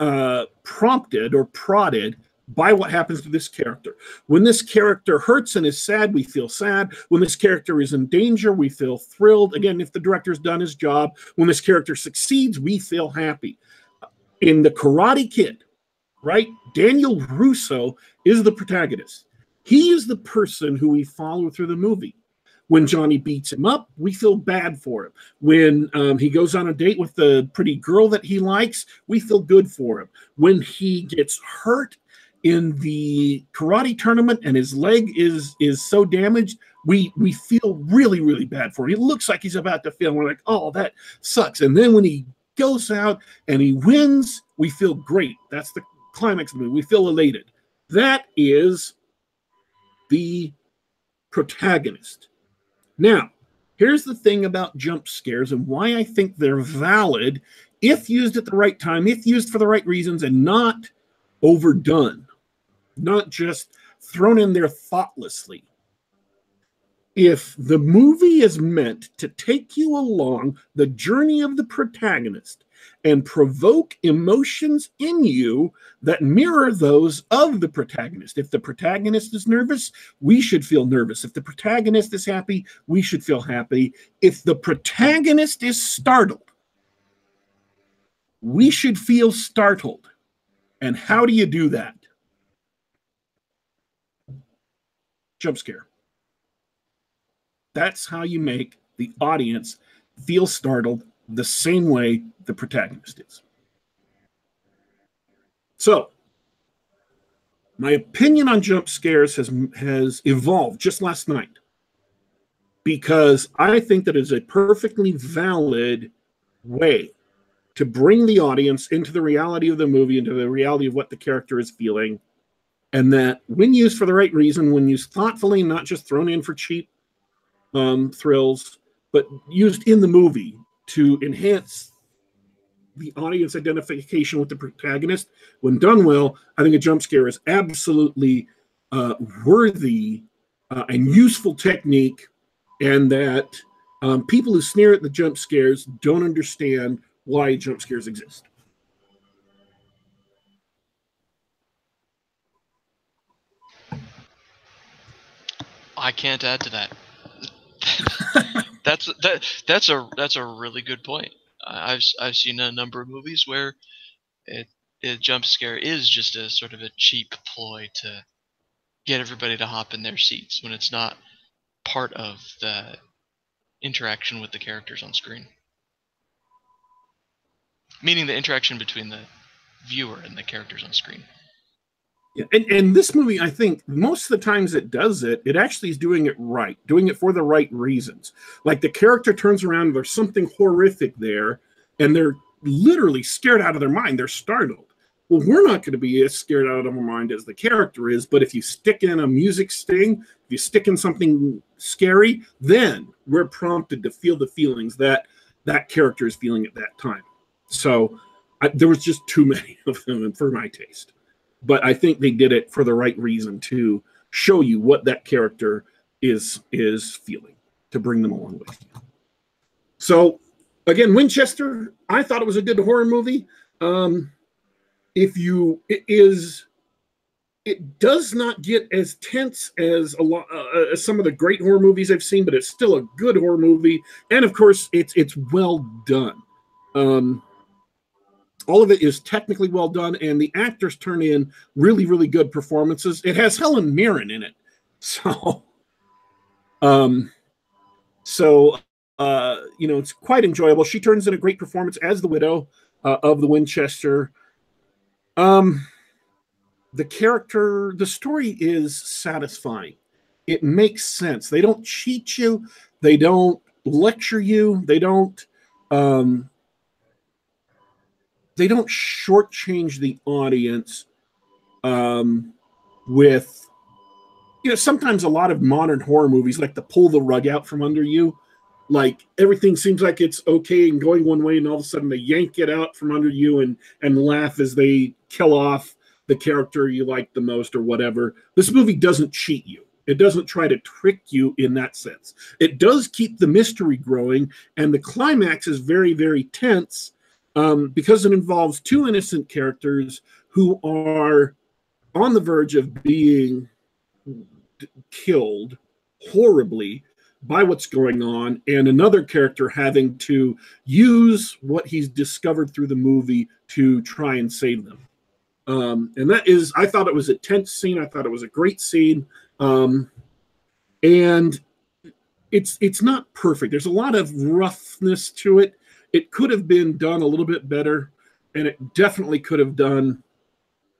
S1: uh, prompted or prodded by what happens to this character. When this character hurts and is sad, we feel sad. When this character is in danger, we feel thrilled. Again, if the director's done his job, when this character succeeds, we feel happy. In The Karate Kid, right? Daniel LaRusso is the protagonist. He is the person who we follow through the movie. When Johnny beats him up, we feel bad for him. When um, he goes on a date with the pretty girl that he likes, we feel good for him. When he gets hurt in the karate tournament and his leg is is so damaged, we we feel really really bad for him. It looks like he's about to fail. We're like, oh, that sucks. And then when he goes out and he wins, we feel great. That's the climax of the movie. We feel elated. That is the protagonist. Now, here's the thing about jump scares and why I think they're valid if used at the right time, if used for the right reasons, and not overdone, not just thrown in there thoughtlessly. If the movie is meant to take you along the journey of the protagonist and provoke emotions in you that mirror those of the protagonist. If the protagonist is nervous, we should feel nervous. If the protagonist is happy, we should feel happy. If the protagonist is startled, we should feel startled. And how do you do that? Jump scare. That's how you make the audience feel startled the same way the protagonist is. So, my opinion on jump scares has has evolved just last night because I think that is a perfectly valid way to bring the audience into the reality of the movie, into the reality of what the character is feeling, and that when used for the right reason, when used thoughtfully, not just thrown in for cheap um, thrills, but used in the movie to enhance the audience identification with the protagonist. When done well, I think a jump scare is absolutely uh, worthy uh, and useful technique, and that um, people who sneer at the jump scares don't understand why jump scares exist.
S2: I can't add to that. (laughs) that's that that's a that's a really good point. I've I've seen a number of movies where it, a jump scare is just a sort of a cheap ploy to get everybody to hop in their seats when it's not part of the interaction with the characters on screen. Meaning the interaction between the viewer and the characters on screen.
S1: Yeah, and, and this movie, I think most of the times it does it, it actually is doing it right, doing it for the right reasons. Like the character turns around, there's something horrific there, and they're literally scared out of their mind. They're startled. Well, we're not going to be as scared out of our mind as the character is, but if you stick in a music sting, if you stick in something scary, then we're prompted to feel the feelings that that character is feeling at that time. So I, there was just too (laughs) many of them for my taste but I think they did it for the right reason to show you what that character is is feeling to bring them along with you. So again, Winchester, I thought it was a good horror movie. Um, if you it is it does not get as tense as a lot uh, as some of the great horror movies I've seen, but it's still a good horror movie, and of course, it's it's well done. Um, all of it is technically well done, and the actors turn in really, really good performances. It has Helen Mirren in it, (laughs) so, um, so uh, you know, it's quite enjoyable. She turns in a great performance as the widow uh, of the Winchester. Um, the character, the story is satisfying. It makes sense. They don't cheat you. They don't lecture you. They don't um, they don't shortchange the audience um, with you know sometimes a lot of modern horror movies like to pull the rug out from under you like everything seems like it's okay and going one way and all of a sudden they yank it out from under you and and laugh as they kill off the character you like the most or whatever. This movie doesn't cheat you. It doesn't try to trick you in that sense. It does keep the mystery growing and the climax is very very tense um, because it involves two innocent characters who are on the verge of being killed horribly by what's going on, and another character having to use what he's discovered through the movie to try and save them. Um, and that is, I thought it was a tense scene. I thought it was a great scene, um, and it's it's not perfect. There's a lot of roughness to it. It could have been done a little bit better, and it definitely could have done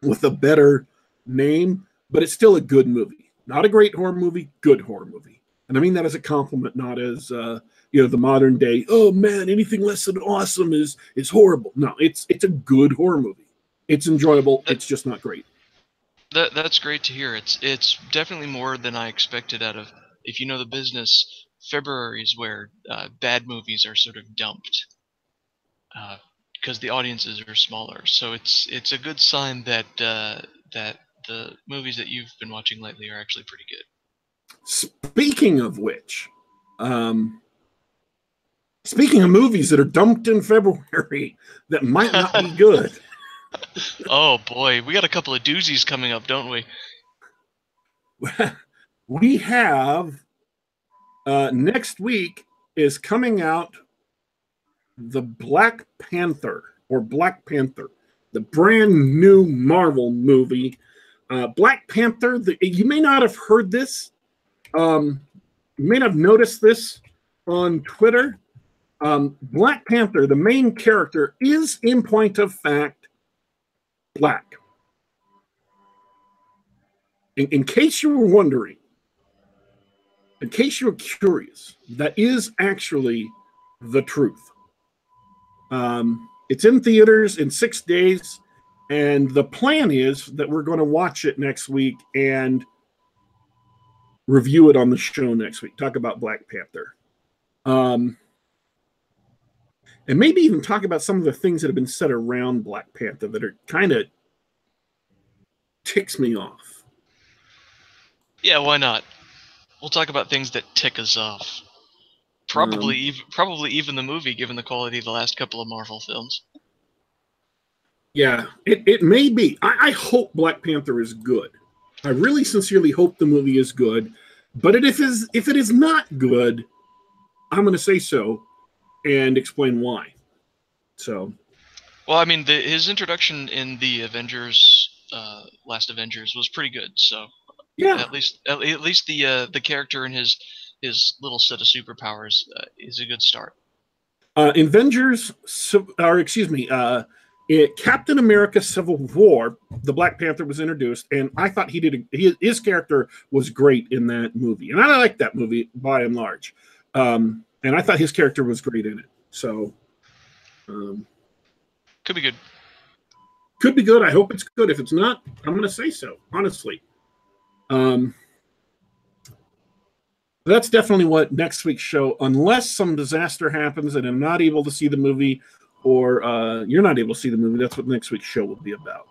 S1: with a better name, but it's still a good movie. Not a great horror movie, good horror movie. And I mean that as a compliment, not as uh, you know the modern day. Oh man, anything less than awesome is is horrible. No, it's it's a good horror movie. It's enjoyable. It's just not great.
S2: That that's great to hear. It's it's definitely more than I expected out of. If you know the business, February is where uh, bad movies are sort of dumped because uh, the audiences are smaller. So it's it's a good sign that uh, that the movies that you've been watching lately are actually pretty good.
S1: Speaking of which, um, speaking of movies that are dumped in February (laughs) that might not be good. (laughs) (laughs)
S2: oh boy, we got a couple of doozies coming up, don't we?
S1: we have uh, next week is coming out the Black Panther or Black Panther, the brand new Marvel movie. Uh, Black Panther, the, you may not have heard this. Um, you may not have noticed this on Twitter. Um, Black Panther, the main character, is in point of fact black. In, in case you were wondering, in case you're curious, that is actually the truth. Um, it's in theaters in six days, and the plan is that we're going to watch it next week and review it on the show next week. Talk about Black Panther. Um, and maybe even talk about some of the things that have been said around Black Panther that are kind of ticks me off.
S2: Yeah, why not? we'll talk about things that tick us off. Probably,
S1: Um,
S2: even, probably even the movie, given the quality of the last couple of Marvel films.
S1: Yeah, it, it may be. I, I hope Black Panther is good. I really sincerely hope the movie is good. But it, if is if it is not good, I'm going to say so and explain why. So
S2: Well, I mean, the, his introduction in the Avengers, uh, last Avengers, was pretty good. So
S1: yeah,
S2: at least, at, at least the uh, the character and his his little set of superpowers uh, is a good start.
S1: uh, Avengers, or excuse me, uh, it, Captain America: Civil War, the Black Panther was introduced, and I thought he did. A, his, his character was great in that movie, and I like that movie by and large. Um, and I thought his character was great in it. So, um,
S2: Could be good.
S1: could be good. I hope it's good. If it's not, I'm going to say so. Honestly, um, that's definitely what next week's show. Unless some disaster happens and I'm not able to see the movie, or uh, you're not able to see the movie, that's what next week's show will be about.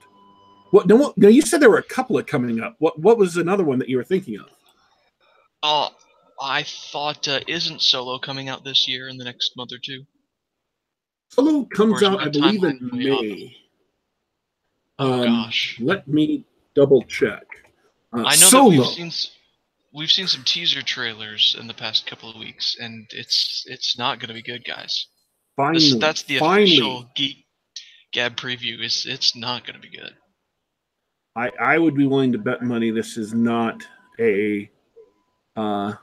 S1: What? No, now you said there were a couple of coming up. What? What was another one that you were thinking of?
S2: Oh, I thought uh, isn't Solo coming out this year in the next month or two?
S1: Solo comes out, I believe, in? May.
S2: Oh
S1: Um,
S2: gosh,
S1: Let me double check. Uh,
S2: I know
S1: Solo.
S2: that we've seen we've seen some teaser trailers in the past couple of weeks, and it's it's not going to be good, guys.
S1: finally,
S2: This, that's the
S1: finally,
S2: official Geek Gab preview. Is it's not going to be good.
S1: I, I would be willing to bet money this is not a uh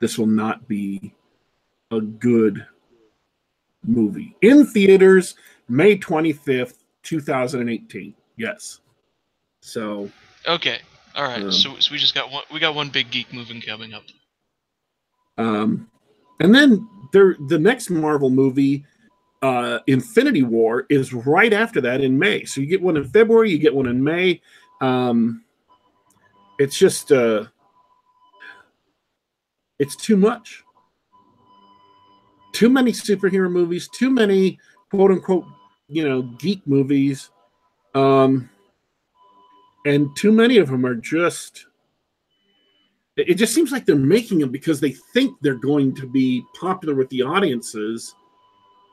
S1: this will not be a good movie in theaters may 25th 2018 yes so
S2: Okay, all right.
S1: Um,
S2: so, so we just got one. We got one big geek movie coming up.
S1: um and then there the next marvel movie uh infinity war is right after that in may so you get one in february you get one in may um it's just uh it's too much too many superhero movies too many quote unquote you know geek movies um and too many of them are just it just seems like they're making them because they think they're going to be popular with the audiences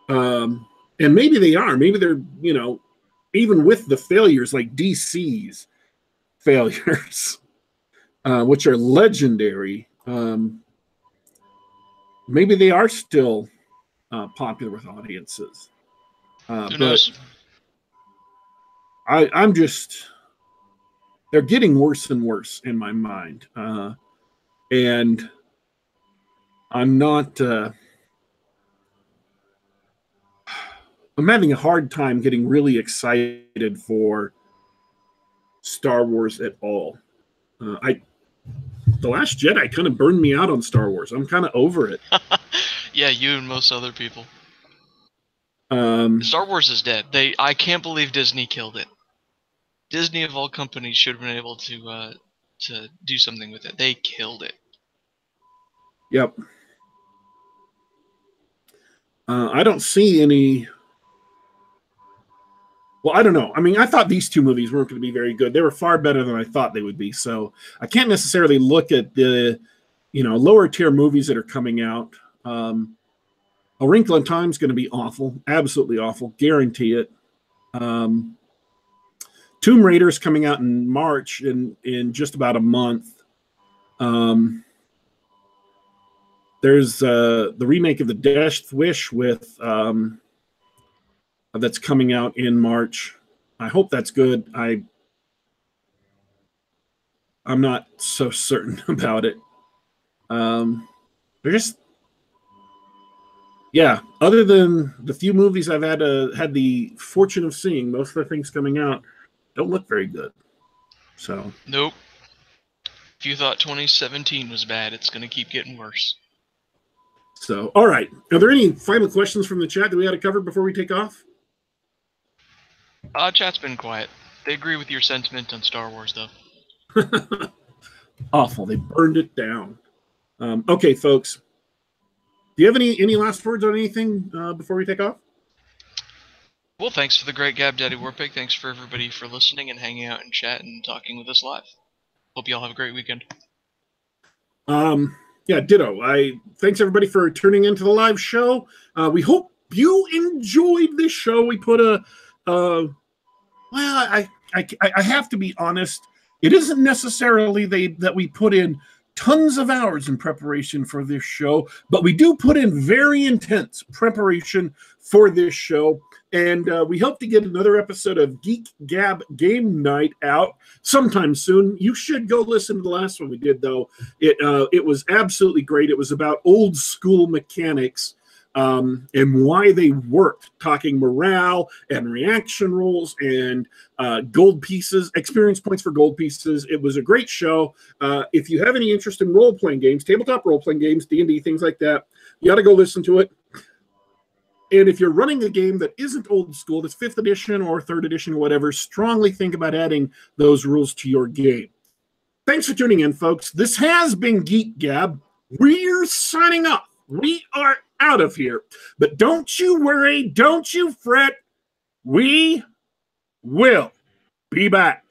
S1: um and maybe they are maybe they're you know even with the failures like dc's (laughs) failures uh which are legendary um maybe they are still uh popular with audiences uh
S2: Who
S1: but
S2: knows?
S1: I, I'm just they're getting worse and worse in my mind. Uh, and I'm not uh, I'm having a hard time getting really excited for Star Wars at all. Uh, I the last Jedi kind of burned me out on Star Wars. I'm kind of over it. (laughs)
S2: yeah, you and most other people.
S1: Um,
S2: Star Wars is dead. They. I can't believe Disney killed it. Disney of all companies should have been able to uh, to do something with it. They killed it.
S1: Yep. Uh, I don't see any. Well, I don't know. I mean, I thought these two movies weren't going to be very good. They were far better than I thought they would be. So I can't necessarily look at the, you know, lower tier movies that are coming out. Um, A Wrinkle in Time is going to be awful, absolutely awful, guarantee it. Um, Tomb Raider is coming out in March in in just about a month. Um, there's uh, the remake of the Death Wish with um, that's coming out in March. I hope that's good. I I'm not so certain (laughs) about it. Um, they're just yeah. Other than the few movies I've had uh, had the fortune of seeing, most of the things coming out don't look very good. So
S2: Nope. If you thought 2017 was bad, it's gonna keep getting worse.
S1: so all right. Are there any final questions from the chat that we had to cover before we take off?
S2: Uh, chat's been quiet. They agree with your sentiment on Star Wars, though. (laughs)
S1: Awful. They burned it down. Um, okay, folks. Do you have any any last words on anything uh, before we take off?
S2: Well, thanks for the great Gab Daddy Warpig. Thanks for everybody for listening and hanging out and chat and talking with us live. Hope you all have a great weekend.
S1: Um, yeah, ditto. I thanks everybody for tuning into the live show. Uh, we hope you enjoyed this show. We put a, uh, well, I, I, I have to be honest. It isn't necessarily they that we put in tons of hours in preparation for this show, but we do put in very intense preparation for this show. And uh, we hope to get another episode of Geek Gab Game Night out sometime soon. You should go listen to the last one we did, though. It uh, it was absolutely great. It was about old school mechanics um, and why they worked, talking morale and reaction rules and uh, gold pieces, experience points for gold pieces. It was a great show. Uh, if you have any interest in role playing games, tabletop role playing games, D and D, things like that, you got to go listen to it. And if you're running a game that isn't old school, that's fifth edition or third edition or whatever, strongly think about adding those rules to your game. Thanks for tuning in, folks. This has been Geek Gab. We're signing off. We are out of here. But don't you worry, don't you fret. We will be back.